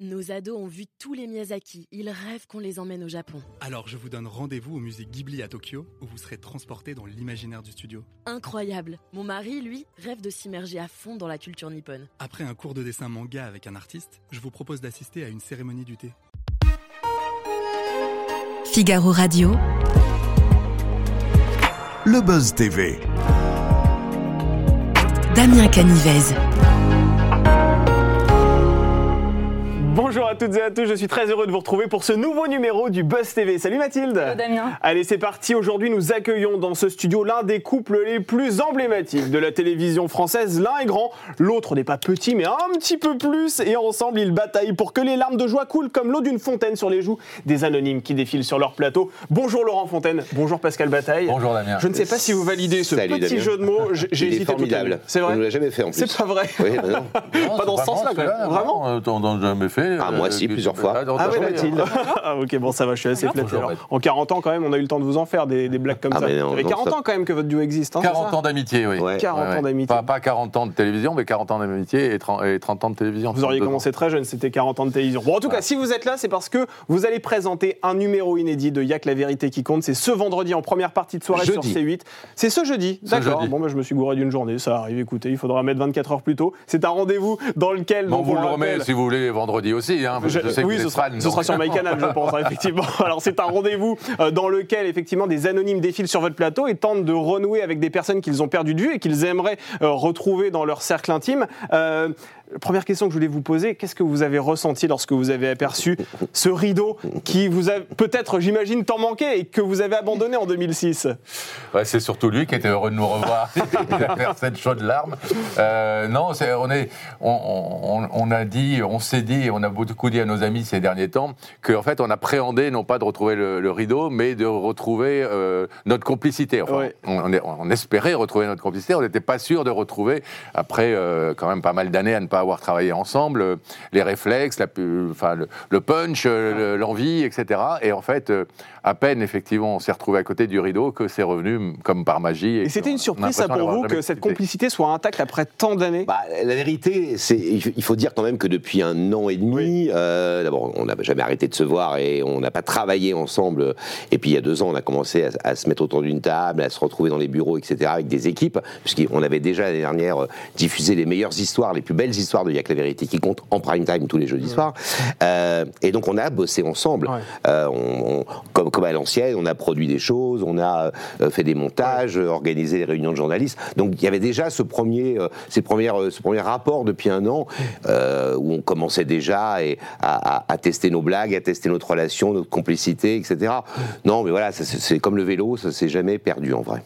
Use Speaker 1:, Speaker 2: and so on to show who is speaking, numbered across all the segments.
Speaker 1: Nos ados ont vu tous les Miyazaki. Ils rêvent qu'on les emmène au Japon.
Speaker 2: Alors je vous donne rendez-vous au musée Ghibli à Tokyo, où vous serez transporté dans l'imaginaire du studio.
Speaker 1: Incroyable. Mon mari, lui, rêve de s'immerger à fond dans la culture nippone.
Speaker 2: Après un cours de dessin manga avec un artiste, je vous propose d'assister à une cérémonie du thé.
Speaker 3: Figaro Radio.
Speaker 4: Le Buzz TV.
Speaker 3: Damien Canivez.
Speaker 5: Bonjour à toutes et à tous, je suis très heureux de vous retrouver pour ce nouveau numéro du Buzz TV. Salut Mathilde
Speaker 6: Hello Damien
Speaker 5: Allez c'est parti, aujourd'hui nous accueillons dans ce studio l'un des couples les plus emblématiques de la télévision française. L'un est grand, l'autre n'est pas petit mais un petit peu plus et ensemble ils bataillent pour que les larmes de joie coulent comme l'eau d'une fontaine sur les joues des anonymes qui défilent sur leur plateau. Bonjour Laurent Fontaine, bonjour Pascal Bataille.
Speaker 7: Bonjour Damien.
Speaker 5: Je ne sais pas si vous validez ce
Speaker 8: Salut,
Speaker 5: petit
Speaker 8: Damien.
Speaker 5: jeu de mots, j'ai j'ai
Speaker 8: Il est
Speaker 5: hésité tout à
Speaker 8: formidable.
Speaker 5: C'est
Speaker 8: On ne
Speaker 5: vrai
Speaker 8: l'a jamais fait en plus.
Speaker 5: C'est pas vrai
Speaker 8: Oui, bah non.
Speaker 5: Pas dans ce sens-là quand même, vraiment
Speaker 7: T'en as jamais fait
Speaker 8: Ah, moi,
Speaker 7: euh,
Speaker 8: si,
Speaker 7: que-
Speaker 8: plusieurs fois.
Speaker 7: Ah,
Speaker 5: Ah oui, Mathilde. Ah, ok, bon, ça va, je suis assez flatté. Alors. En 40 ans, quand même, on a eu le temps de vous en faire des, des blagues comme
Speaker 8: Ah,
Speaker 5: ça.
Speaker 8: mais non,
Speaker 5: ça fait
Speaker 8: non,
Speaker 5: 40
Speaker 8: ça-
Speaker 5: ans quand même que votre duo existe. hein, c'est
Speaker 7: 40
Speaker 5: ça
Speaker 7: ans d'amitié, oui.
Speaker 8: Ouais.
Speaker 5: 40 ans d'amitié.
Speaker 7: Pas, pas 40 ans de télévision, mais 40 ans d'amitié et 30, et 30 ans de télévision.
Speaker 5: Vous auriez
Speaker 7: 32 ans.
Speaker 5: commencé très jeune, c'était 40 ans de télévision. Bon, en tout cas, si vous êtes là, c'est parce que vous allez présenter un numéro inédit de Yak la vérité qui compte. C'est ce vendredi en première partie de soirée
Speaker 8: Jeudi.
Speaker 5: sur C8. C'est ce jeudi,
Speaker 7: Ce
Speaker 5: d'accord.
Speaker 7: jeudi.
Speaker 5: Bon, bah, je me suis gouré d'une journée, ça arrive. Écoutez, il faudra mettre 24 heures plus tôt. C'est un rendez-vous dans lequel.
Speaker 7: Bon, vous
Speaker 5: on
Speaker 7: le remettez si vous voulez vendredi aussi. Hein, que
Speaker 5: Je-
Speaker 7: je sais que
Speaker 5: oui,
Speaker 7: vous
Speaker 5: ce sera, ce sera sur MyCanal, je pense, hein, effectivement. Alors, c'est un rendez-vous euh, dans lequel, effectivement, des anonymes défilent sur votre plateau et tentent de renouer avec des personnes qu'ils ont perdues de vue et qu'ils aimeraient euh, retrouver dans leur cercle intime. Euh, Première question que je voulais vous poser, qu'est-ce que vous avez ressenti lorsque vous avez aperçu ce rideau qui vous a peut-être, j'imagine, tant manqué et que vous avez abandonné en 2006
Speaker 7: Ouais, c'est surtout lui qui était heureux de nous revoir. Il a versé cette chaude larme. Euh, non, c'est- on, est, on, on- on a dit, on s'est dit, on a beaucoup dit à nos amis ces derniers temps, qu'en fait, on appréhendait non pas de retrouver le, le rideau, mais de retrouver euh, notre complicité. Enfin,
Speaker 5: Ouais.
Speaker 7: on, on on espérait retrouver notre complicité, on n'était pas sûr de retrouver, après euh, quand même pas mal d'années à ne pas avoir travaillé ensemble, euh, les réflexes, la, pu- enfin, le, le punch, euh, le- l'envie, etc. Et en fait, euh, à peine, effectivement, on s'est retrouvé à côté du rideau que c'est revenu comme par magie.
Speaker 5: Et c'était une surprise, ça, pour vous, que cette complicité soit intacte après tant d'années?
Speaker 8: Bah, la vérité, c'est il faut dire quand même que depuis un an et demi, euh, d'abord, on n'a jamais arrêté de se voir et on n'a pas travaillé ensemble. Et puis il y a deux ans, on a commencé à, à se mettre autour d'une table, à se retrouver dans les bureaux, etc., avec des équipes, puisqu'on avait déjà l'année dernière diffusé les meilleures histoires, les plus belles histoires de Yak la vérité qui compte en prime time tous les jeudis soirs. Euh, et donc on a bossé ensemble.
Speaker 5: Ouais.
Speaker 8: Euh, on- on- comme, comme à l'ancienne, on a produit des choses, on a fait des montages, organisé des réunions de journalistes. Donc il y avait déjà ce premier, ces premières, ce premier rapport depuis un an euh, où on commençait déjà et, à, tester nos blagues, à tester notre relation, notre complicité, etc. Non, mais voilà, c'est comme le vélo, ça s'est jamais perdu en vrai.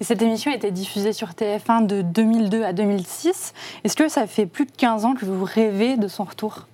Speaker 6: Et cette émission a été diffusée sur TF1 de 2002 à 2006. Est-ce que ça fait plus de 15 ans que vous rêvez de son retour?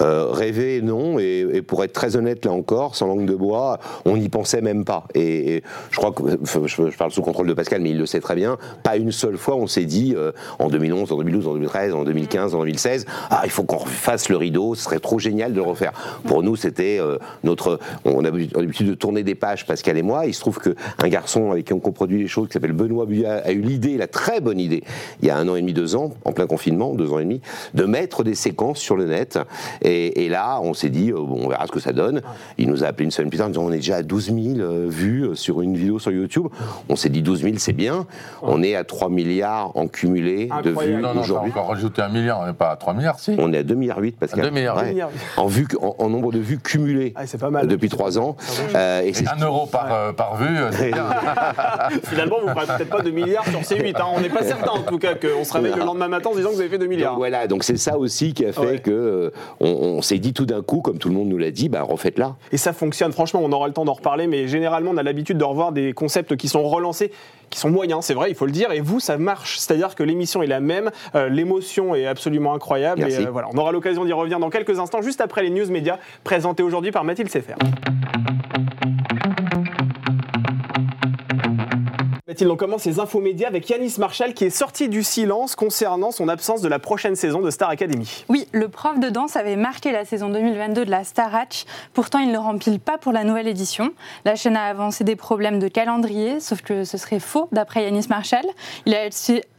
Speaker 8: Euh, rêver, non. Et, pour être très honnête, là encore, sans langue de bois, on n'y pensait même pas. Et, je crois que, je, parle sous contrôle de Pascal, mais il le sait très bien, pas une seule fois on s'est dit, euh, en 2011, en 2012, en 2013, en 2015, en 2016, ah, il faut qu'on refasse le rideau, ce serait trop génial de le refaire. Pour nous, c'était euh, notre... On a l'habitude de tourner des pages, Pascal et moi. Il se trouve qu'un garçon avec qui on coproduit les choses, qui s'appelle Benoît Buya, a eu l'idée, la très bonne idée, il y a un an et demi, deux ans, en plein confinement, deux ans et demi, de mettre des séquences sur le net. Et, et là, on s'est dit, euh, bon, on verra ce que ça donne. Il nous a appelé une semaine plus tard en disant, on est déjà à 12 000 euh, vues euh, sur une vidéo sur YouTube. On s'est dit, 12 000, c'est bien. On est à 3 milliards en cumulé de vues
Speaker 7: Non, non, t'as
Speaker 8: aujourd'hui.
Speaker 7: encore rajouté un milliard, on n'est pas à 3 milliards, si.
Speaker 8: On est à 2 milliards 8, Pascal.
Speaker 7: À 2 milliards.
Speaker 8: Ouais. En, vue, en, en nombre de vues cumulées
Speaker 5: Ah, c'est pas mal.
Speaker 8: depuis 3 ans. Euh, et c'est
Speaker 7: Un euro par, euh, par vue, euh, c'est bien.
Speaker 5: Finalement, vous ne ferez peut-être pas 2 milliards sur C8. hein. On n'est pas certain, en tout cas, qu'on se réveille le lendemain matin en se disant que vous avez fait 2 milliards.
Speaker 8: Donc voilà, donc c'est ça aussi qui a fait
Speaker 5: Ouais.
Speaker 8: que euh, on, on s'est dit tout d'un coup, comme tout le monde nous l'a dit, bah refaites-la.
Speaker 5: Et ça fonctionne. Franchement, on aura le temps d'en reparler, mais généralement, on a l'habitude de revoir des concepts qui sont relancés, qui sont moyens, c'est vrai, il faut le dire. Et vous, ça marche. C'est-à-dire que l'émission est la même, euh, l'émotion est absolument incroyable.
Speaker 8: Merci.
Speaker 5: Et euh, voilà, on aura l'occasion d'y revenir dans quelques instants, juste après les news médias présentés aujourd'hui par Mathilde Sefer. Mathilde, on commence les infos médias avec Yanis Marshall qui est sorti du silence concernant son absence de la prochaine saison de Star Academy.
Speaker 6: Oui, le prof de danse avait marqué la saison 2022 de la Star Hatch. Pourtant, il ne remplit pas pour la nouvelle édition. La chaîne a avancé des problèmes de calendrier, sauf que ce serait faux d'après Yanis Marshall. Il a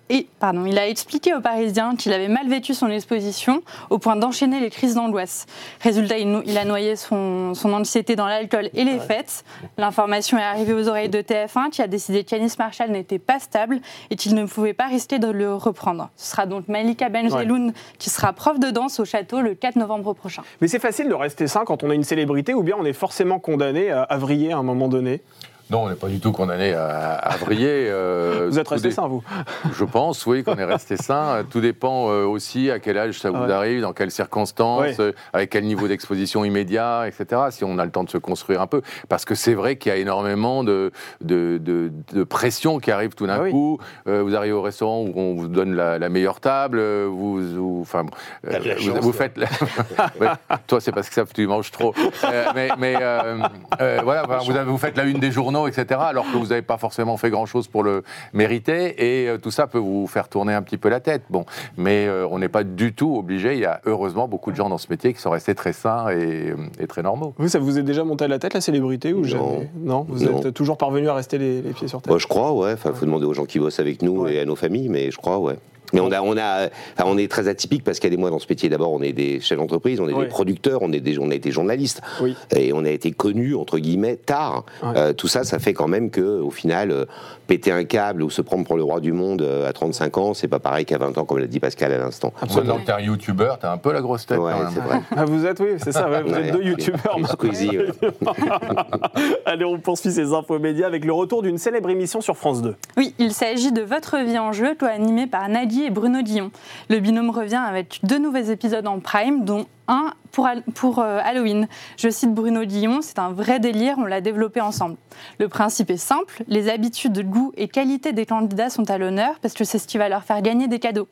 Speaker 6: et, pardon, il a expliqué aux Parisiens qu'il avait mal vécu son exposition au point d'enchaîner les crises d'angoisse. Résultat, il, a noyé son, son anxiété dans l'alcool et les fêtes. L'information est arrivée aux oreilles de TF1 qui a décidé qu'Anis Marshall n'était pas stable et qu'il ne pouvait pas risquer de le reprendre. Ce sera donc Malika Benjeloun qui sera prof de danse au château le 4 novembre prochain.
Speaker 5: Mais c'est facile de rester sain quand on est une célébrité ou bien on est forcément condamné à, à vriller à un moment donné.
Speaker 7: Non, on n'est pas du tout condamné à, à vriller. euh,
Speaker 5: Vous êtes resté
Speaker 7: dé-
Speaker 5: sain, vous
Speaker 7: Je pense, oui, qu'on est resté sain. Tout dépend euh, aussi à quel âge ça vous
Speaker 5: Ouais.
Speaker 7: arrive, dans quelles circonstances,
Speaker 5: Ouais.
Speaker 7: euh, avec quel niveau d'exposition immédiat, etc. Si on a le temps de se construire un peu. Parce que c'est vrai qu'il y a énormément de, de, de- de pression qui arrive tout d'un
Speaker 5: Ah oui.
Speaker 7: coup. Euh, vous arrivez au restaurant où on vous donne la, la meilleure table, vous, vous- enfin, euh, vous,
Speaker 8: chance,
Speaker 7: vous
Speaker 8: toi.
Speaker 7: faites. la- Ouais, toi, c'est parce que ça, tu manges trop. Euh, mais mais euh, euh, voilà, enfin, vous, avez- vous faites la une des journaux, etc. Alors que vous n'avez pas forcément fait grand-chose pour le mériter, et euh, tout ça peut vous faire tourner un petit peu la tête. Bon, mais euh, on n'est pas du tout obligé. Il y a heureusement beaucoup de gens dans ce métier qui sont restés très sains et, et très normaux.
Speaker 5: Vous, ça vous est déjà monté à la tête, la célébrité ou
Speaker 8: Non.
Speaker 5: jamais? Non, vous
Speaker 8: Non.
Speaker 5: êtes toujours parvenu à rester les, les pieds sur terre?
Speaker 8: Je crois, ouais. Enfin, faut demander aux gens qui bossent avec nous
Speaker 5: Ouais.
Speaker 8: et à nos familles, mais je crois, ouais. Mais on a, on a, enfin, on est très atypique parce qu'elle et moi dans ce métier. D'abord, on est des chefs d'entreprise, on est des producteurs, on est des, on a été journalistes
Speaker 5: Oui.
Speaker 8: et on a été connus entre guillemets tard. Euh, tout ça, ça fait quand même que, au final, euh, péter un câble ou se prendre pour le roi du monde euh, à 35 ans, c'est pas pareil qu'à 20 ans, comme l'a dit Pascal à l'instant.
Speaker 7: Maintenant que t'es un youtubeur, t'as un peu la grosse tête.
Speaker 8: Ouais,
Speaker 7: quand même.
Speaker 8: c'est vrai.
Speaker 5: Ah, vous êtes, oui, c'est ça, ouais, vous
Speaker 8: Ouais.
Speaker 5: êtes deux youtubeurs.
Speaker 8: Squeezie, ouais.
Speaker 5: Allez, on poursuit ces infos médias avec le retour d'une célèbre émission sur France 2.
Speaker 6: Oui, il s'agit de Votre vie en jeu, co-animé par Et Bruno Dillon. Le binôme revient avec deux nouveaux épisodes en prime, dont un pour, euh, Halloween. Je cite Bruno Dillon, c'est un vrai délire, on l'a développé ensemble. Le principe est simple, les habitudes, goût et qualité des candidats sont à l'honneur parce que c'est ce qui va leur faire gagner des cadeaux.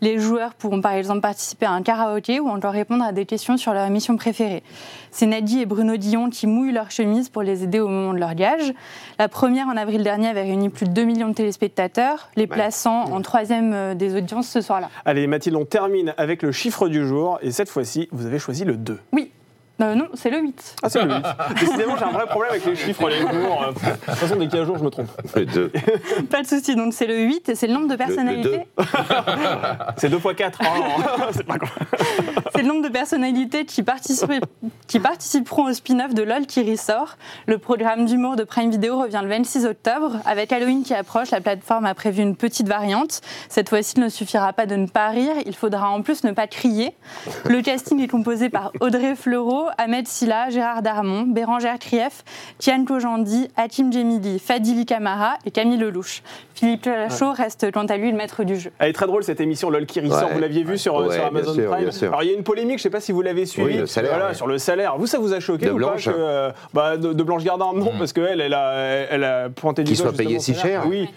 Speaker 6: Les joueurs pourront par exemple participer à un karaoké ou encore répondre à des questions sur leur émission préférée. C'est Nagui et Bruno Dillon qui mouillent leur chemise pour les aider au moment de leur gage. La première en avril dernier avait réuni plus de 2 millions de téléspectateurs, les plaçant en troisième euh, des audiences ce soir-là.
Speaker 5: Allez, Mathilde, on termine avec le chiffre du jour. Et cette fois-ci, vous avez choisi le 2.
Speaker 6: Oui. Euh, non, c'est le 8.
Speaker 5: Ah, c'est le 8. Décidément, j'ai un vrai problème avec les chiffres, les jours. Euh, De toute façon, dès qu'il y a un jour, je me trompe.
Speaker 8: Le.
Speaker 6: Pas de souci, donc c'est le 8 et c'est le nombre de personnalités.
Speaker 5: C'est 2 fois 4. c'est pas grave.
Speaker 6: C'est le nombre de personnalités qui, participeront- qui participeront au spin-off de LOL qui ressort. Le programme d'humour de Prime Video revient le 26 octobre. Avec Halloween qui approche, la plateforme a prévu une petite variante. Cette fois-ci, il ne suffira pas de ne pas rire, il faudra en plus ne pas crier. Le casting est composé par Audrey Fleurot, Ahmed Silla, Gérard Darmon, Bérangère Krief, Kian Kojandi, Hakim Djemili, Fadili Camara et Camille Lelouch. Philippe Lachaud reste quant à lui le maître du jeu.
Speaker 5: Elle est très drôle cette émission LOL qui.
Speaker 8: Ouais.
Speaker 5: Vous l'aviez vu sur,
Speaker 8: Ouais,
Speaker 5: sur Amazon
Speaker 8: sûr,
Speaker 5: Prime. Alors il y a une polémique, je ne sais pas si vous l'avez suivi.
Speaker 8: Oui, le salaire,
Speaker 5: Voilà,
Speaker 8: ouais.
Speaker 5: sur le salaire. Vous, ça vous a choqué
Speaker 8: De
Speaker 5: ou
Speaker 8: Blanche
Speaker 5: pas que, euh, bah, de, de Blanche Gardin? Non, parce qu'elle, elle a, elle a pointé du
Speaker 8: Qu'il soit payé si cher.
Speaker 5: Oui.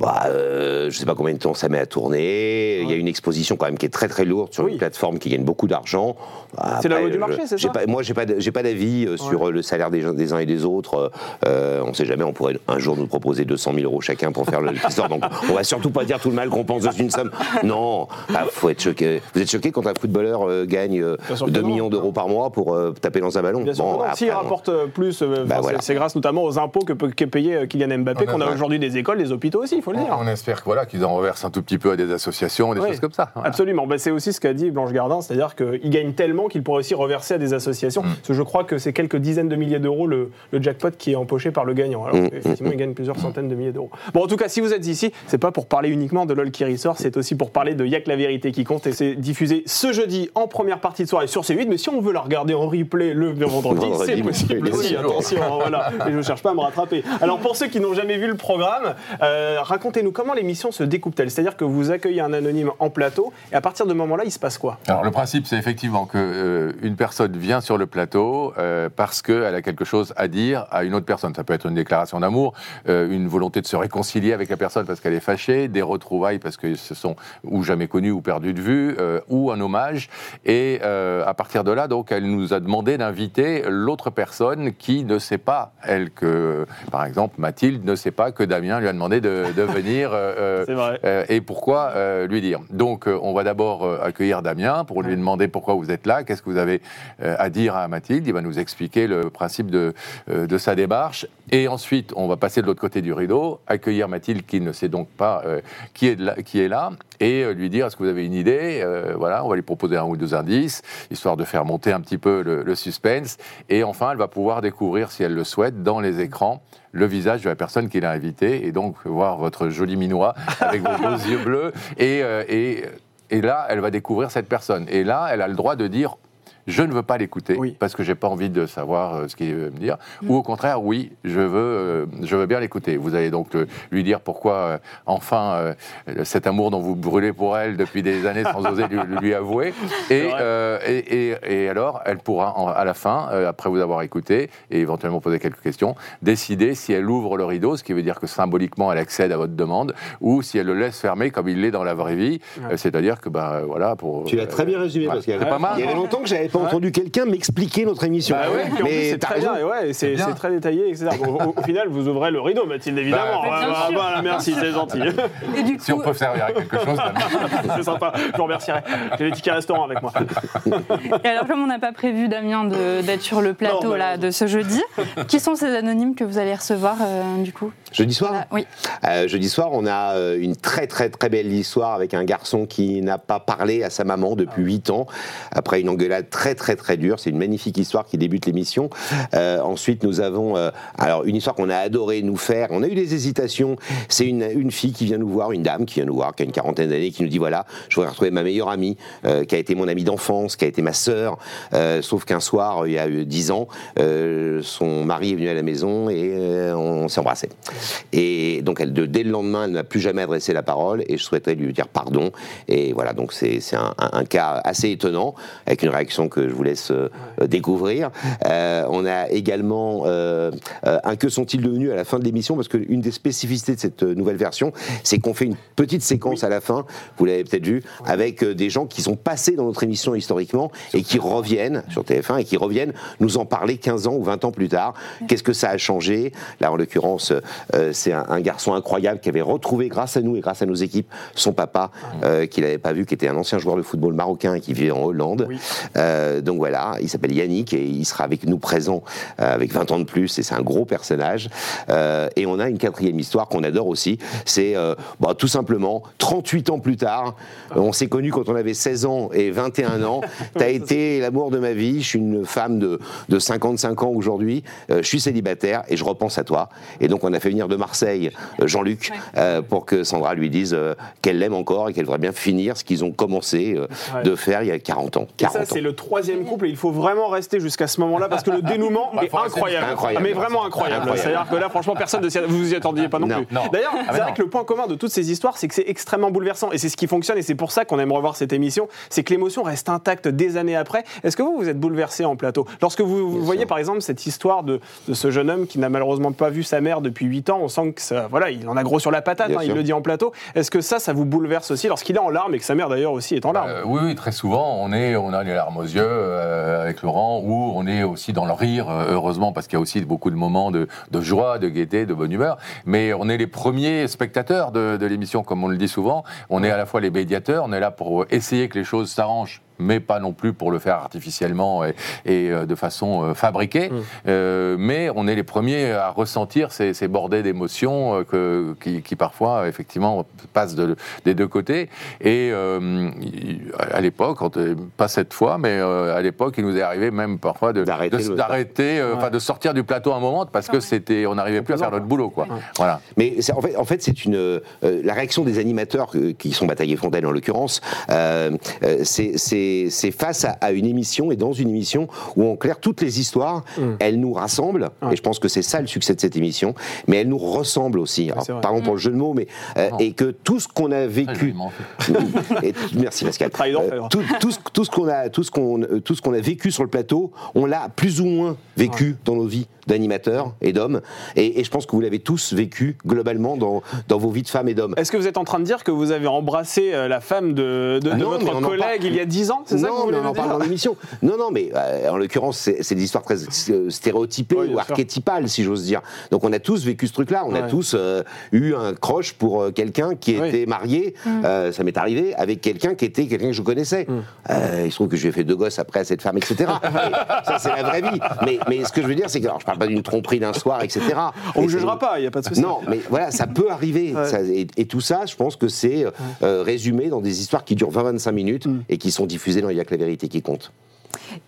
Speaker 8: Bah, euh, je sais pas combien de temps ça met à tourner. Il y a une exposition quand même qui est très très lourde sur
Speaker 5: Oui.
Speaker 8: une plateforme qui gagne beaucoup d'argent. Bah,
Speaker 5: C'est la loi du
Speaker 8: je-
Speaker 5: marché, c'est ça
Speaker 8: pas- Moi, j'ai pas, de- j'ai pas d'avis euh, sur euh, le salaire des, gens- des uns et des autres. Euh, on sait jamais, on pourrait un jour nous proposer 200 000 euros chacun pour faire le l'histoire. Donc, on va surtout pas dire tout le mal qu'on pense dans une somme. Non, ah, faut être choqué. Vous êtes choqué quand un footballeur euh, gagne euh,
Speaker 5: Bien sûr que
Speaker 8: 2
Speaker 5: non.
Speaker 8: millions d'euros par mois pour euh, taper dans un ballon?
Speaker 5: Bien
Speaker 8: Bon,
Speaker 5: S'il rapporte euh, plus, euh,
Speaker 8: Bah voilà.
Speaker 5: c'est- grâce notamment aux impôts que peut que payer euh, Kylian Mbappé,
Speaker 7: On a-
Speaker 5: qu'on a aujourd'hui des écoles, des hôpitaux aussi, il faut le dire.
Speaker 7: On espère voilà, qu'ils en reversent un tout petit peu à des associations, des
Speaker 5: Oui.
Speaker 7: choses comme ça. Voilà.
Speaker 5: Absolument. Bah, c'est aussi ce qu'a dit Blanche Gardin, c'est-à-dire qu'il gagne tellement qu'il pourrait aussi reverser à des associations.
Speaker 8: Mm.
Speaker 5: Parce que je crois que c'est quelques dizaines de milliers d'euros le, le jackpot qui est empoché par le gagnant. Alors
Speaker 8: Mm,
Speaker 5: effectivement, il gagne plusieurs centaines de milliers d'euros. Bon, en tout cas, si vous êtes ici, c'est pas pour parler uniquement de LOL qui ressort, c'est aussi pour parler de Yak la vérité qui compte et c'est diffusé ce jeudi en première partie de soirée sur C8. Mais si on veut la regarder en replay le vendredi,
Speaker 8: Vendredi,
Speaker 5: c'est possible aussi. Attention, hein, voilà. Et je cherche pas à me rattraper. Alors pour ceux qui n'ont jamais vu le programme, euh, racontez-nous comment l'émission se découpe-t-elle C'est-à-dire que vous accueillez un anonyme en plateau et à partir de ce moment-là, il se passe quoi?
Speaker 7: Alors le principe, c'est effectivement que euh, une personne vient sur le plateau euh, parce qu'elle a quelque chose à dire à une autre personne. Ça peut être une déclaration d'amour, euh, une volonté de se réconcilier avec la personne parce qu'elle est fâchée, des retrouvailles parce que ce sont ou jamais connus ou perdus de vue, euh, ou un hommage. Et euh, à partir de là, donc, elle nous a demandé d'inviter l'autre personne qui ne sait pas, elle, que, par exemple, Mathilde ne sait pas que Damien lui a demandé de, de venir euh,
Speaker 5: vrai.
Speaker 7: euh, et pourquoi euh, lui dire. Donc, euh, on va d'abord euh, accueillir Damien pour lui demander pourquoi vous êtes là, qu'est-ce que vous avez euh, à dire à Mathilde. Il va nous expliquer le principe de, euh, de sa démarche. Et ensuite, on va passer de l'autre côté du rideau, accueillir Mathilde qui ne sait donc pas euh, qui, est de là, qui est là, et euh, lui dire est-ce que vous avez une idée Euh, Voilà, on va lui proposer un ou deux indices, histoire de faire monter un petit peu le, le suspense. Et enfin, elle va pouvoir découvrir, si elle le souhaite, dans les écrans, le visage de la personne qu'il a invitée, et donc voir votre joli minois avec vos beaux yeux bleus. Et, euh, et, et là, elle va découvrir cette personne. Et là, elle a le droit de dire je ne veux pas l'écouter
Speaker 5: Oui.
Speaker 7: parce que j'ai pas envie de savoir euh, ce qu'il veut me dire. Ou au contraire, oui, je veux, euh, je veux bien l'écouter. Vous allez donc euh, lui dire pourquoi, enfin, cet amour dont vous brûlez pour elle depuis des années sans oser lui, lui avouer. Et, euh, et, et- et alors, elle pourra, en- à la fin, après vous avoir écouté et éventuellement poser quelques questions, décider si elle ouvre le rideau, ce qui veut dire que symboliquement elle accède à votre demande, ou si elle le laisse fermer comme il l'est dans la vraie vie. C'est-à-dire que, bah, voilà, pour.
Speaker 8: Tu l'as très bien résumé,
Speaker 7: Ouais,
Speaker 8: Pascal.
Speaker 7: c'est pas mal,
Speaker 8: Il y avait longtemps que j'avais pas entendu quelqu'un m'expliquer notre émission.
Speaker 5: Bah ouais,
Speaker 8: mais
Speaker 5: c'est très
Speaker 8: raison.
Speaker 5: bien, et ouais, et c'est très détaillé, etc. Bon, au, au final, vous ouvrez le rideau, Mathilde, évidemment.
Speaker 7: Bah,
Speaker 5: Ouais,
Speaker 6: bien
Speaker 5: bah, merci, c'est gentil.
Speaker 6: Et du
Speaker 7: Si on peut servir à quelque chose, Damien.
Speaker 5: c'est sympa, je vous remercierai. J'ai les tickets restaurant avec moi.
Speaker 6: et alors comme on n'a pas prévu Damien de- d'être sur le plateau
Speaker 5: Non,
Speaker 6: là de ce jeudi, qui sont ces anonymes que vous allez recevoir euh, du coup?
Speaker 8: Jeudi soir
Speaker 6: Voilà, Oui.
Speaker 8: Euh, jeudi soir, on a euh, une très très très belle histoire avec un garçon qui n'a pas parlé à sa maman depuis 8 ans, après une engueulade très très très dure. C'est une magnifique histoire qui débute l'émission. Euh, ensuite, nous avons euh, alors une histoire qu'on a adoré nous faire. On a eu des hésitations. C'est une, une fille qui vient nous voir, une dame qui vient nous voir, qui a une quarantaine d'années, qui nous dit voilà, je voudrais retrouver ma meilleure amie, qui a été mon amie d'enfance, qui a été ma sœur. Sauf qu'un soir, il y a eu 10 ans, son mari est venu à la maison et on s'est embrassé. Et donc, elle, dès le lendemain, elle n'a plus jamais adressé la parole et je souhaiterais lui dire pardon. Et voilà, donc c'est un, un- un cas assez étonnant, avec une réaction que je vous laisse euh, découvrir. Euh, on a également euh, un que sont-ils devenus à la fin de l'émission, parce qu'une des spécificités de cette nouvelle version, c'est qu'on fait une petite séquence à la fin, vous l'avez peut-être vu, avec des gens qui sont passés dans notre émission historiquement et qui reviennent sur TF1 et qui reviennent nous en parler 15 ans ou 20 ans plus tard. Qu'est-ce que ça a changé? Là, en l'occurrence, c'est un, un garçon incroyable qui avait retrouvé, grâce à nous et grâce à nos équipes, son papa, euh, qu'il n'avait pas vu, qui était un ancien joueur de football marocain et qui vivait en Hollande.
Speaker 5: Oui.
Speaker 8: Euh, donc voilà, il s'appelle Yannick et il sera avec nous présent euh, avec 20 ans de plus et c'est un gros personnage. Euh, et on a une quatrième histoire qu'on adore aussi, c'est euh, bah, tout simplement 38 ans plus tard, euh, on s'est connus quand on avait 16 ans et 21 ans, tu as été l'amour de ma vie, je suis une femme de, de 55 ans aujourd'hui, euh, je suis célibataire et je repense à toi. Et donc on a fait venir de Marseille euh, Jean-Luc euh, pour que Sandra lui dise euh, qu'elle l'aime encore et qu'elle voudrait bien finir ce qu'ils ont commencé euh,
Speaker 5: Ouais.
Speaker 8: de faire il y a 40 ans.
Speaker 5: Et
Speaker 8: 40
Speaker 5: ça,
Speaker 8: ans.
Speaker 5: c'est le troisième couple et il faut vraiment rester jusqu'à ce moment-là parce que le dénouement
Speaker 7: Bah,
Speaker 5: est incroyable. mais vraiment incroyable.
Speaker 8: Incroyable.
Speaker 5: C'est-à-dire que là, franchement, personne ne s'y vous vous y attendiez pas non,
Speaker 8: Non.
Speaker 5: plus.
Speaker 7: Non.
Speaker 5: D'ailleurs,
Speaker 7: Ah, bah
Speaker 5: c'est vrai que le point commun de toutes ces histoires, c'est que c'est extrêmement bouleversant et c'est ce qui fonctionne et c'est pour ça qu'on aime revoir cette émission. C'est que l'émotion reste intacte des années après. Est-ce que vous, vous êtes bouleversé en plateau? Lorsque vous, vous voyez
Speaker 8: sûr.
Speaker 5: par exemple cette histoire de, de ce jeune homme qui n'a malheureusement pas vu sa mère depuis 8 ans, on sent que ça, voilà, il en a gros sur la patate, hein, il le dit en plateau. Est-ce que ça, ça vous bouleverse aussi lorsqu'il est en larmes et que sa mère d'ailleurs aussi est en larmes
Speaker 7: Euh, oui, oui, très souvent, on, est, on a les larmes aux yeux euh, avec Laurent, ou on est aussi dans le rire, euh, heureusement, parce qu'il y a aussi beaucoup de moments de, de joie, de gaieté, de bonne humeur. Mais on est les premiers spectateurs de, de l'émission, comme on le dit souvent. On est à la fois les médiateurs, on est là pour essayer que les choses s'arrangent mais pas non plus pour le faire artificiellement et, et, euh, de façon euh, fabriquée. Euh, mais on est les premiers à ressentir ces, ces bordées d'émotions euh, que- qui, qui parfois, effectivement, passent de- des deux côtés. Et euh, à l'époque, pas cette fois, mais euh, à l'époque, il nous est arrivé même parfois de
Speaker 8: D'arrêter
Speaker 7: euh, enfin de sortir du plateau un moment parce que c'était, on n'arrivait plus à faire notre boulot, quoi. Voilà.
Speaker 8: Mais en fait, en fait c'est une euh, la réaction des animateurs euh, qui sont Bataillé Fontaine en l'occurrence. euh, euh, c'est- c'est face à, à une émission et dans une émission où en clair toutes les histoires, elles nous rassemblent. Et je pense que c'est ça le succès de cette émission. Mais elles nous ressemblent aussi. Alors, pardon pour le jeu de mots, mais euh, et que tout ce qu'on a vécu et, merci Pascal. Euh, tout, tout ce, tout ce qu'on a, tout ce qu'on, euh, tout ce qu'on a vécu sur le plateau, on l'a plus ou moins vécu dans nos vies d'animateurs et d'hommes. Et, et je pense que vous l'avez tous vécu globalement dans, dans vos vies de femmes et d'hommes.
Speaker 5: Est-ce que vous êtes en train de dire que vous avez embrassé euh, la femme de, de- de
Speaker 8: Ah non,
Speaker 5: votre collègue il y a 10 ans? Dedans C'est ça que vous
Speaker 8: Non,
Speaker 5: voulez
Speaker 8: mais on en
Speaker 5: nous
Speaker 8: parle
Speaker 5: dire
Speaker 8: dans l'émission. Non, non, mais euh, en l'occurrence, c'est des histoires très euh, stéréotypées
Speaker 5: Oui,
Speaker 8: ou
Speaker 5: sûr.
Speaker 8: archétypales, si j'ose dire. Donc on a tous vécu ce truc-là. On a tous euh, eu un croche pour euh, quelqu'un qui
Speaker 5: Oui.
Speaker 8: était marié. euh, ça m'est arrivé avec quelqu'un qui était quelqu'un que je connaissais.
Speaker 5: Mm.
Speaker 8: Euh, il se trouve que j'ai fait deux gosses après à cette femme, etc. Et ça, c'est la vraie vie. Mais, mais ce que je veux dire, c'est que alors, je parle pas d'une tromperie d'un soir, etc.
Speaker 5: On ne jugera pas, il n'y a pas de souci.
Speaker 8: non, mais voilà, ça peut arriver.
Speaker 5: Ouais.
Speaker 8: Ça- et, et tout ça, je pense que c'est résumé dans des histoires qui durent 20-25 minutes
Speaker 5: Mm.
Speaker 8: et qui sont dans Il y a que la vérité qui compte.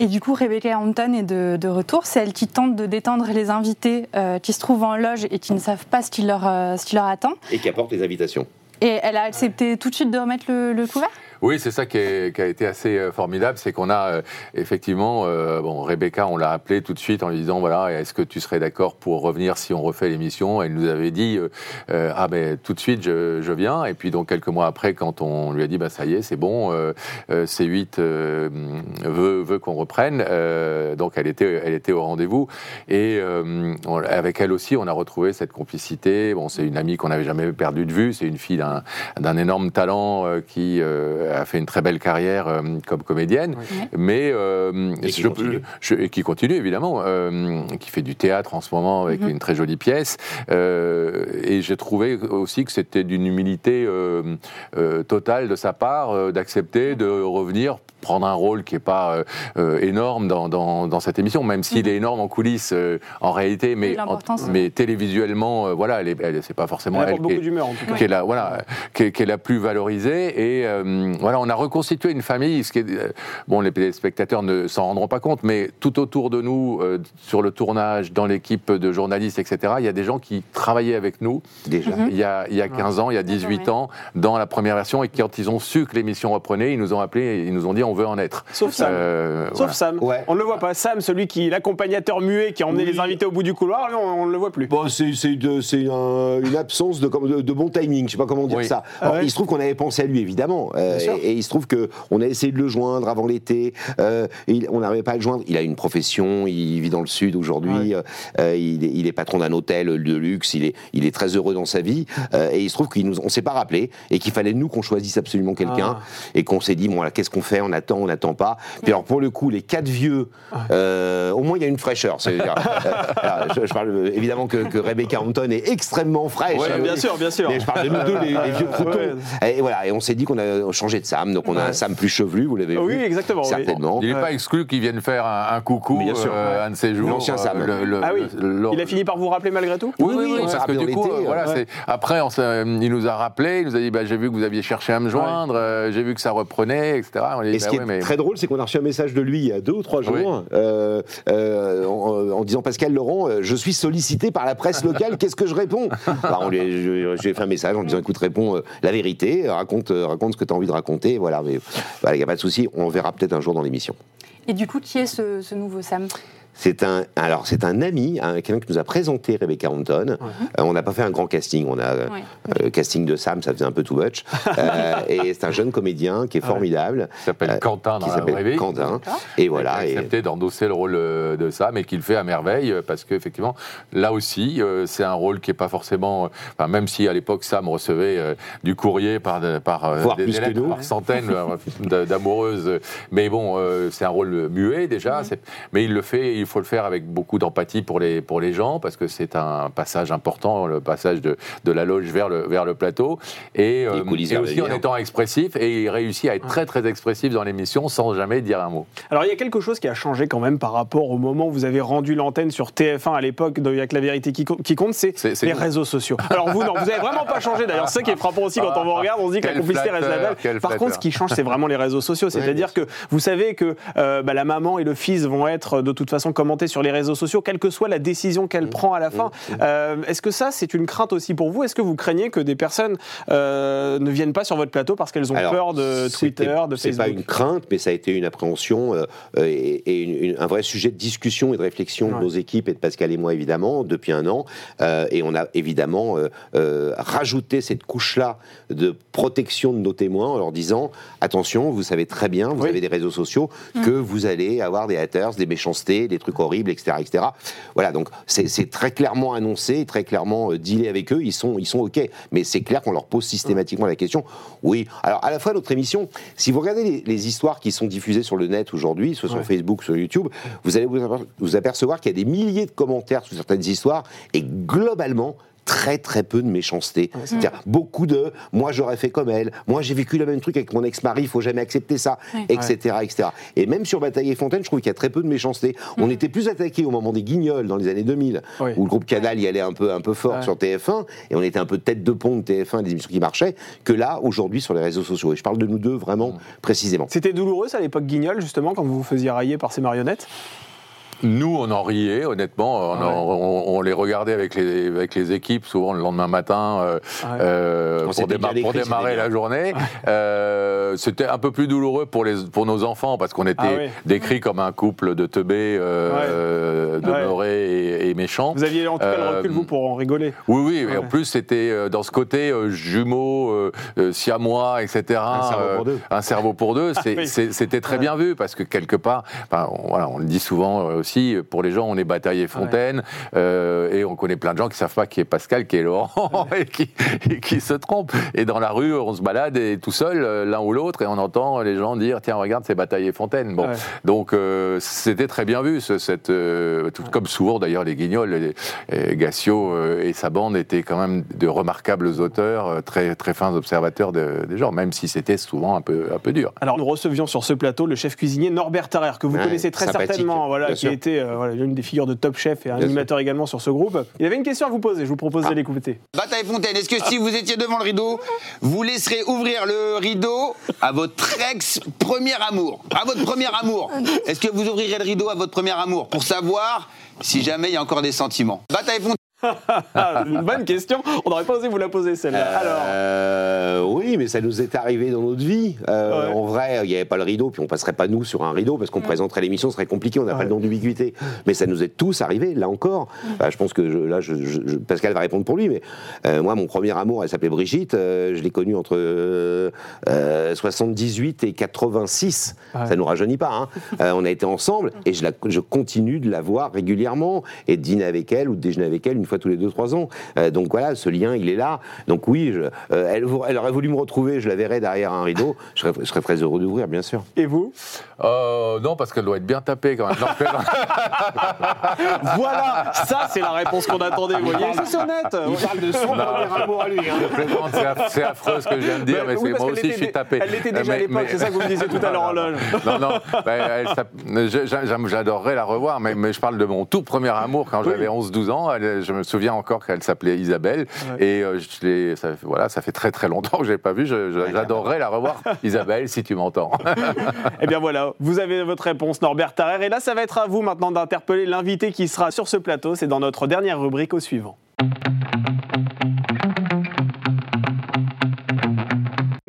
Speaker 6: Et du coup, Rebecca Hampton est de, de retour. C'est elle qui tente de détendre les invités euh, qui se trouvent en loge et qui ne savent pas ce qui leur, euh, ce qui leur attend.
Speaker 8: Et qui apporte les invitations.
Speaker 6: Et elle a accepté tout de suite de remettre le, le couvert?
Speaker 7: Oui, c'est ça qui, a été assez euh, formidable, c'est qu'on a euh, effectivement, euh, bon, Rebecca, on l'a appelée tout de suite en lui disant voilà, est-ce que tu serais d'accord pour revenir si on refait l'émission? Elle nous avait dit ah ben tout de suite je, viens. Et puis donc quelques mois après, quand on lui a dit bah ça y est, c'est bon, euh, euh, C8 euh, veut, qu'on reprenne, donc elle était, elle était au rendez-vous. Et avec elle aussi, on a retrouvé cette complicité. Bon, c'est une amie qu'on n'avait jamais perdue de vue. C'est une fille d'un d'un énorme talent qui a fait une très belle carrière euh, comme comédienne, mais euh,
Speaker 8: Et qui
Speaker 7: je-
Speaker 8: continue.
Speaker 7: je- et qui continue évidemment, euh, qui fait du théâtre en ce moment avec
Speaker 6: Mhm.
Speaker 7: une très jolie pièce. Euh, et j'ai trouvé aussi que c'était d'une humilité euh, euh, totale de sa part euh, d'accepter de revenir prendre un rôle qui n'est pas euh, énorme dans, dans, dans cette émission, même s'il est énorme en coulisses euh, en réalité, mais, en- mais télévisuellement, euh, voilà, elle est- elle- c'est pas forcément
Speaker 5: Elle
Speaker 7: qui est-
Speaker 5: beaucoup d'humeur en tout cas.
Speaker 7: qui est la voilà qui est, qui est la plus valorisée et euh, voilà on a reconstitué une famille ce qui est euh, bon les téléspectateurs ne s'en rendront pas compte mais tout autour de nous euh, sur le tournage dans l'équipe de journalistes etc il y a des gens qui travaillaient avec nous
Speaker 8: Déjà.
Speaker 7: il y a il y a 15 ans il y a 18 ans dans la première version et quand ils ont su que l'émission reprenait ils nous ont appelés et ils nous ont dit on veut en être
Speaker 5: Sauf Sam.
Speaker 7: Euh,
Speaker 5: Sauf
Speaker 7: voilà.
Speaker 5: Sam.
Speaker 8: Ouais.
Speaker 5: On ne le voit pas. Sam, celui qui, l'accompagnateur muet qui a emmené
Speaker 8: Oui.
Speaker 5: les invités au bout du couloir, on ne le voit plus.
Speaker 8: Bon, c'est c'est de- c'est un- une absence de, comme- de, de bon timing, je sais pas comment dire
Speaker 7: Oui.
Speaker 8: ça.
Speaker 5: Ah
Speaker 8: Alors,
Speaker 5: ouais.
Speaker 8: Il se trouve qu'on avait pensé à lui, évidemment. euh, et, et il se trouve qu'on a essayé de le joindre avant l'été. euh, on n'arrivait pas à le joindre. Il a une profession, il vit dans le Sud aujourd'hui. euh, euh, il, est, il est patron d'un hôtel de luxe. Il est, il est très heureux dans sa vie. euh, et il se trouve qu'on ne s'est pas rappelé et qu'il fallait nous qu'on choisisse absolument quelqu'un.
Speaker 5: Ah.
Speaker 8: Et qu'on s'est dit, bon, qu'est-ce qu'on fait On attend, on n'attend pas. Puis alors, pour le coup, les quatre vieux, euh, au moins, il y a une fraîcheur. Euh, alors, je, je parle évidemment que, que Rebecca Hampton est extrêmement fraîche.
Speaker 5: Ouais,
Speaker 8: Euh,
Speaker 5: bien sûr, bien sûr.
Speaker 8: Mais je parle de nous deux, les, les vieux croutons.
Speaker 5: Ouais.
Speaker 8: Et voilà, et on s'est dit qu'on a changé de Sam, donc on a un Sam plus chevelu, vous l'avez
Speaker 5: Oui,
Speaker 8: vu.
Speaker 5: exactement, oui.
Speaker 8: Certainement.
Speaker 7: il n'est
Speaker 5: Ouais.
Speaker 7: pas exclu qu'ils viennent faire un, un coucou
Speaker 8: Mais bien sûr.
Speaker 7: euh, un de ces jours
Speaker 8: L'ancien Sam.
Speaker 7: le- le-
Speaker 5: Ah oui.
Speaker 7: le-
Speaker 5: Il a fini par vous rappeler malgré tout
Speaker 7: Oui, oui, parce que du coup, euh, voilà, c'est- après, on s'est- il nous a rappelé, il nous a dit, bah, j'ai vu que vous aviez cherché à me joindre, euh, j'ai vu que ça reprenait, etc. On dit,
Speaker 8: Et ce
Speaker 7: bah
Speaker 8: qui
Speaker 7: ouais,
Speaker 8: est
Speaker 7: mais-
Speaker 8: très drôle, c'est qu'on a reçu un message de lui il y a deux ou trois jours, euh, euh, en, en disant Pascal Laurent, euh, je suis sollicité par la presse locale, qu'est-ce que je réponds? Bah, J'ai fait un message en disant écoute, réponds euh, la vérité, raconte, euh, raconte ce que tu as envie de raconter, voilà. Mais voilà, il n'y a pas de souci, on verra peut-être un jour dans l'émission.
Speaker 6: Et du coup, qui est ce nouveau Sam?
Speaker 8: C'est un, alors c'est un ami, un- quelqu'un qui nous a présenté Rebecca Hampton. Euh, on n'a pas fait un grand casting, on a euh,
Speaker 6: Ouais.
Speaker 8: euh, casting de Sam, ça faisait un peu too much. Euh, et c'est un jeune comédien qui est formidable,
Speaker 7: qui s'appelle
Speaker 8: euh,
Speaker 7: Quentin dans
Speaker 8: qui
Speaker 7: la
Speaker 8: s'appelle
Speaker 7: vraie vie.
Speaker 8: Quentin. Et voilà.
Speaker 7: Il a
Speaker 8: Et,
Speaker 7: accepté d'endosser le rôle de ça, mais qu'il fait à merveille, parce qu'effectivement, là aussi, euh, c'est un rôle qui n'est pas forcément. Enfin, même si à l'époque, Sam recevait euh, du courrier par, par euh, des,
Speaker 8: plus
Speaker 7: des
Speaker 8: que
Speaker 7: lettres
Speaker 8: nous.
Speaker 7: par centaines d'amoureuses. Mais bon, euh, c'est un rôle muet déjà, mais il le fait, il faut le faire avec beaucoup d'empathie pour les, pour les gens, parce que c'est un passage important, le passage de, de la loge vers le, vers le plateau. Et, euh, et aussi en étant expressif, et il réussit à être très très expressif dans l'émission sans jamais dire un mot.
Speaker 5: Alors il y a quelque chose qui a changé quand même par rapport au moment où vous avez rendu l'antenne sur TF1 à l'époque Il y a que la vérité qui, co- qui compte, c'est les
Speaker 7: nous.
Speaker 5: réseaux sociaux. Alors vous, non, vous avez vraiment pas changé d'ailleurs. C'est ça qui est frappant aussi quand on vous regarde, on se dit que la
Speaker 7: Quel
Speaker 5: complicité reste la même. Par contre, ce qui change, c'est vraiment les réseaux sociaux. C'est-à-dire que vous savez que euh, bah, la maman et le fils vont être de toute façon commentés sur les réseaux sociaux, quelle que soit la décision qu'elle prend à la fin. Euh, Est-ce que ça, c'est une crainte aussi pour vous? Est-ce que vous craignez que des personnes euh, ne viennent pas sur votre plateau parce qu'elles ont
Speaker 8: Alors,
Speaker 5: peur de Twitter, de
Speaker 8: C'est
Speaker 5: Facebook?
Speaker 8: pas une crainte, mais ça a été une appréhension euh, et, et une- une- un vrai sujet de discussion et de réflexion de nos équipes et de Pascal et moi évidemment depuis un an. Et on a évidemment rajouté cette couche-là de protection de nos témoins en leur disant attention, vous savez très bien, vous
Speaker 5: Oui.
Speaker 8: avez des réseaux sociaux, que vous allez avoir des haters, des méchancetés, des trucs horribles, etc. etc. Voilà, donc c'est très clairement annoncé, très clairement euh, dealé avec eux, ils sont, ils sont OK. Mais c'est clair qu'on leur pose systématiquement la question. Oui, alors à la fois notre émission, si vous regardez les, les histoires qui sont diffusées sur le net aujourd'hui, soit sur
Speaker 5: Ouais.
Speaker 8: Facebook, sur YouTube, vous allez vous apercevoir qu'il y a des milliers de commentaires sur certaines histoires et globalement, très très peu de méchanceté. C'est-à-dire beaucoup de moi j'aurais fait comme elle, moi j'ai vécu le même truc avec mon ex-mari, il faut jamais accepter ça, etc., etc. Et même sur Bataille et Fontaine, je trouve qu'il y a très peu de méchanceté. On était plus attaqué au moment des Guignols dans les années 2000,
Speaker 5: Oui.
Speaker 8: où le groupe Canal y allait un peu, un peu fort
Speaker 5: Ouais.
Speaker 8: sur TF1, et on était un peu tête de pont de TF1 des émissions qui marchaient, que là, aujourd'hui, sur les réseaux sociaux. Et je parle de nous deux vraiment précisément.
Speaker 5: C'était douloureux, ça, à l'époque Guignol, justement, quand vous vous faisiez railler par ces marionnettes?
Speaker 7: Nous, on en riait, honnêtement. On,
Speaker 5: Ah ouais.
Speaker 7: on- on les regardait avec les, avec les équipes, souvent le lendemain matin, euh,
Speaker 5: Ouais.
Speaker 7: euh, pour, déma- démarrer la journée. Euh, C'était un peu plus douloureux pour, les, pour nos enfants, parce qu'on était
Speaker 5: Ah ouais.
Speaker 7: décrits comme un couple de teubés, euh,
Speaker 5: Ouais.
Speaker 7: euh, demeurés et, et méchants.
Speaker 5: Vous aviez en tout cas le recul, vous, pour en rigoler.
Speaker 7: Oui, oui, et
Speaker 5: Ouais.
Speaker 7: en plus, c'était dans ce côté euh, jumeaux, siamois, etc.
Speaker 8: Un cerveau pour deux.
Speaker 7: un cerveau pour deux, c'était très
Speaker 5: Ouais.
Speaker 7: bien vu, parce que quelque part, on, voilà, on le dit souvent euh, aussi, pour les gens, on est Bataille et Fontaine, euh, et on connaît plein de gens qui savent pas qui est Pascal, qui est Laurent, et, qui, et qui se trompent. Et dans la rue, on se balade et tout seul, euh, l'un ou l'autre, et on entend les gens dire, tiens, regarde, c'est Bataille et Fontaine. Bon,
Speaker 5: Ouais.
Speaker 7: donc euh, c'était très bien vu, ce- cette, euh, tout comme souvent d'ailleurs les Guignols, les- et Gassio et sa bande étaient quand même de remarquables auteurs, très, très fins observateurs de- des gens, même si c'était souvent un peu, un peu dur.
Speaker 5: Alors, nous recevions sur ce plateau le chef cuisinier Norbert Tarrer, que vous connaissez très certainement, voilà, qui été euh, voilà, l'une des figures de Top Chef et un
Speaker 8: Bien
Speaker 5: animateur également sur ce groupe. Il avait une question à vous poser, je vous propose
Speaker 8: Ah.
Speaker 5: de l'écouter.
Speaker 9: Bataille Fontaine, est-ce que si vous étiez devant le rideau, vous laisserez ouvrir le rideau à votre ex premier amour? À votre premier amour Est-ce que vous ouvrirez le rideau à votre premier amour pour savoir si jamais il y a encore des sentiments? Bataille Fontaine.
Speaker 5: Ah, une bonne question, on n'aurait pas osé vous la poser celle-là. Alors,
Speaker 8: Euh, oui, mais ça nous est arrivé dans notre vie. Euh,
Speaker 5: Ouais.
Speaker 8: En vrai, il n'y avait pas le rideau, puis on passerait pas nous sur un rideau parce qu'on présenterait l'émission, ce serait compliqué, on n'a pas le nom d'ubiquité. Mais ça nous est tous arrivé, là encore. Bah, je pense que je- là, je- je- je- Pascal va répondre pour lui, mais euh, moi, mon premier amour, elle s'appelait Brigitte. euh, je l'ai connue entre euh, euh, 78 et 86.
Speaker 5: Ouais.
Speaker 8: Ça nous rajeunit pas. hein. Euh, on a été ensemble et je, la- je continue de la voir régulièrement et de dîner avec elle ou de déjeuner avec elle une fois tous les 2-3 ans. Euh, donc voilà, ce lien, il est là. Donc oui, je- euh, elle, elle aurait voulu me retrouver, je la verrais derrière un rideau. Je serais, je serais très heureux d'ouvrir, bien sûr.
Speaker 5: et vous?
Speaker 7: Euh, non, parce qu'elle doit être bien tapée quand même.
Speaker 5: Voilà, ça c'est la réponse qu'on attendait, vous voyez, c'est honnête.
Speaker 8: Il parle de son premier amour à lui. hein.
Speaker 7: C'est aff- c'est affreux ce que je viens de dire, mais,
Speaker 5: oui,
Speaker 7: c'est-
Speaker 5: parce
Speaker 7: moi aussi je suis tapé.
Speaker 5: Elle l'était déjà à
Speaker 7: Mais-
Speaker 5: l'époque,
Speaker 7: mais-
Speaker 5: c'est ça que vous me disiez tout à l'heure en loge.
Speaker 7: Non, non, ben, j'adorerais la revoir, mais, mais je parle de mon tout premier amour quand
Speaker 5: Oui.
Speaker 7: j'avais 11-12 ans. Elle- je me souviens encore qu'elle s'appelait Isabelle.
Speaker 5: Ouais.
Speaker 7: Et euh, je ça, fait- voilà, ça fait très très longtemps que je l'ai pas vue. Je- je- J'adorerais la revoir. Isabelle, si tu m'entends.
Speaker 5: Eh bien voilà, vous avez votre réponse Norbert Tarrer. Et là, ça va être à vous maintenant d'interpeller l'invité qui sera sur ce plateau. C'est dans notre dernière rubrique au suivant.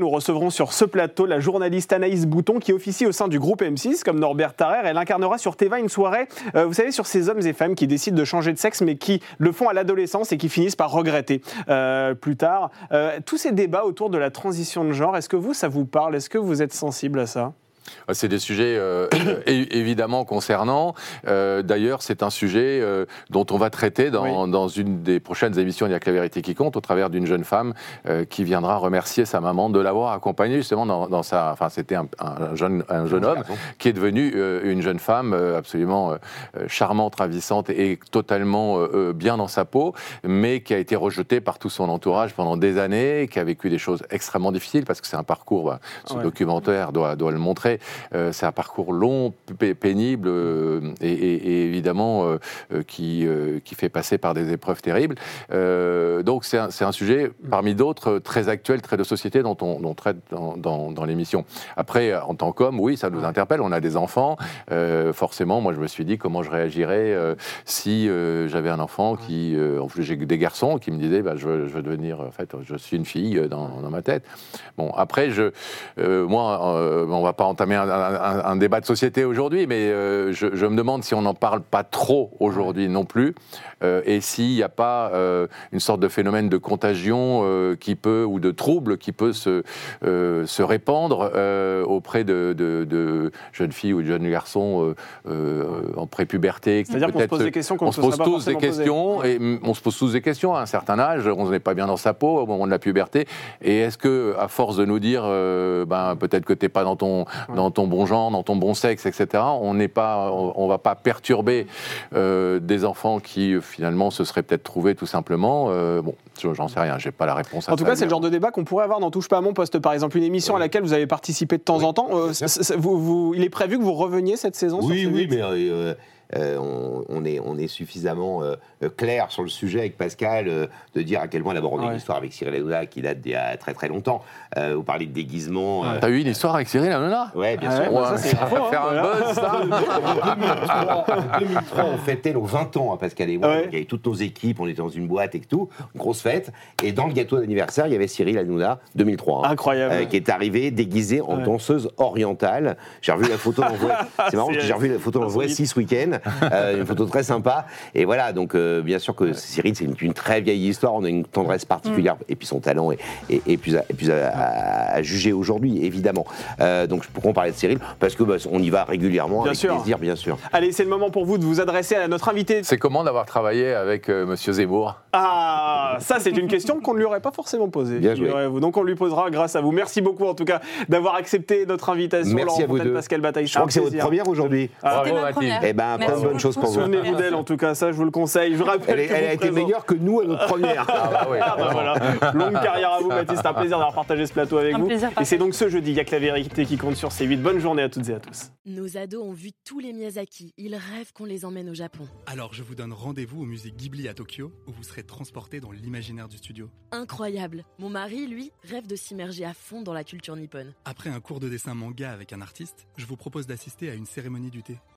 Speaker 5: Nous recevrons sur ce plateau la journaliste Anaïs Bouton qui officie au sein du groupe M6 comme Norbert Tarrer. Elle incarnera sur Teva une soirée, euh, vous savez, sur ces hommes et femmes qui décident de changer de sexe mais qui le font à l'adolescence et qui finissent par regretter euh, plus tard. Euh, tous ces débats autour de la transition de genre, est-ce que vous, ça vous parle? Est-ce que vous êtes sensible à ça?
Speaker 7: C'est des sujets euh, évidemment concernants. Euh, D'ailleurs, c'est un sujet euh, dont on va traiter dans, dans une des prochaines émissions Il n'y a que la vérité qui compte, au travers d'une jeune femme euh, qui viendra remercier sa maman de l'avoir accompagnée justement dans, dans sa. Enfin, c'était un, un jeune, un jeune homme qui est devenu euh, une jeune femme euh, absolument euh, euh, charmante, ravissante et totalement euh, euh, bien dans sa peau, mais qui a été rejetée par tout son entourage pendant des années, qui a vécu des choses extrêmement difficiles parce que c'est un parcours. bah, ce
Speaker 5: Ouais.
Speaker 7: documentaire doit, doit le montrer. Euh, c'est un parcours long, pénible euh, et, et- et évidemment euh, qui, qui fait passer par des épreuves terribles. Donc c'est un, un sujet parmi d'autres très actuel, très de société dont on, dont on traite dans, dans- dans l'émission. Après, en tant qu'homme, oui, ça nous interpelle. On a des enfants. Forcément, moi, je me suis dit comment je réagirais si j'avais un enfant qui, en plus, j'ai des garçons qui me disaient, bah, je, veux, je veux devenir, en fait, je suis une fille dans, dans ma tête. Bon, après, je, moi, on va pas entamer entamer un, un- un débat de société aujourd'hui, mais euh, je, je me demande si on n'en parle pas trop aujourd'hui non plus, euh, et s'il n'y a pas euh, une sorte de phénomène de contagion qui peut, ou de trouble qui peut se, se répandre auprès de, de- de jeunes filles ou de jeunes garçons en prépuberté.
Speaker 5: C'est-à-dire qu'on se pose des questions qu'on
Speaker 7: se
Speaker 5: se
Speaker 7: pose
Speaker 5: pas
Speaker 7: tous des questions et mm, on se pose tous des questions à un certain âge. On n'est pas bien dans sa peau au moment de la puberté. Et est-ce que, à force de nous dire, ben peut-être que t'es pas dans ton dans ton bon genre, dans ton bon sexe, etc. On n'est pas, on, on va pas perturber euh, des enfants qui euh, finalement se seraient peut-être trouvés tout simplement. euh, bon, je- j'en sais rien. J'ai pas la réponse. à
Speaker 5: En tout
Speaker 7: ça,
Speaker 5: cas, c'est le genre de débat qu'on pourrait avoir dans Touche pas à mon poste, par exemple, une émission à laquelle vous avez participé de temps en temps. Euh, vous- vous- il est prévu que vous reveniez cette saison
Speaker 8: Oui,
Speaker 5: C8?
Speaker 8: oui, mais euh, euh, on, on est, on est suffisamment euh, clair sur le sujet avec Pascal euh, de dire à quel point d'abord on a
Speaker 5: Ouais.
Speaker 8: une histoire avec Cyril Hanouna qui date d'il y a très très longtemps. Euh, vous parlez de déguisement. euh,
Speaker 7: T'as eu une histoire avec Cyril Hanouna?
Speaker 8: Ouais, bien
Speaker 5: ouais,
Speaker 8: sûr.
Speaker 5: ça, c'est
Speaker 7: ça
Speaker 5: hein,
Speaker 7: faire un buzz, ça.
Speaker 8: En 2003, on fêtait nos 20 ans à Pascal et moi. Il y avait toutes nos équipes, on était dans une boîte et tout, grosse fête. Et dans le gâteau d'anniversaire, il y avait Cyril Hanouna, 2003. hein,
Speaker 5: Incroyable.
Speaker 8: euh, qui est arrivé déguisé en
Speaker 5: Ouais.
Speaker 8: danseuse orientale. J'ai revu la photo C'est marrant
Speaker 5: C'est-
Speaker 8: parce que j'ai revu la photo dans Voix
Speaker 5: insolite.
Speaker 8: 6 week-end. Euh, une photo très sympa. Et voilà, donc euh, bien sûr que Cyril, c'est une, une très vieille histoire. On a une tendresse particulière. Et puis son talent est, est- est plus, à, est plus à, à- à juger aujourd'hui, évidemment. Euh, donc pourquoi on parlait de Cyril Parce que bah, on y va régulièrement
Speaker 5: Bien
Speaker 8: avec
Speaker 5: sûr.
Speaker 8: plaisir, bien sûr.
Speaker 5: Allez, c'est le moment pour vous de vous adresser à notre invité.
Speaker 7: C'est comment d'avoir travaillé avec euh, Monsieur Zemmour?
Speaker 5: Ah, ça c'est une question qu'on ne lui aurait pas forcément posée.
Speaker 8: Bien joué.
Speaker 5: Donc on lui posera grâce à vous. Merci beaucoup en tout cas d'avoir accepté notre invitation.
Speaker 8: Merci
Speaker 5: Laurent
Speaker 8: à vous
Speaker 5: Fontaine,
Speaker 8: deux.
Speaker 5: Pascal Bataille.
Speaker 8: Je crois que c'est votre première aujourd'hui.
Speaker 5: Ah,
Speaker 7: Bravo, Mathilde.
Speaker 8: Eh ben,
Speaker 6: Merci
Speaker 8: plein de bonnes choses pour vous.
Speaker 5: Souvenez-vous d'elle en tout cas, ça je vous le conseille. Je vous rappelle
Speaker 8: Elle, est- a été meilleure que nous à notre première.
Speaker 7: Ah bah oui.
Speaker 5: Ah bah voilà. Longue carrière à vous, Baptiste. C'est un plaisir d'avoir partagé ce plateau avec
Speaker 6: Un
Speaker 5: vous.
Speaker 6: plaisir
Speaker 5: Et c'est donc ce jeudi, il n'y a que la vérité qui compte sur C8. Bonne journée à toutes et à tous.
Speaker 1: Nos ados ont vu tous les Miyazaki. Ils rêvent qu'on les emmène au Japon.
Speaker 2: Alors je vous donne rendez-vous au musée Ghibli à Tokyo, où vous serez transporté dans l'imaginaire du studio.
Speaker 1: Incroyable. Mon mari, lui, rêve de s'immerger à fond dans la culture nippone.
Speaker 2: Après un cours de dessin manga avec un artiste, je vous propose d'assister à une cérémonie du thé.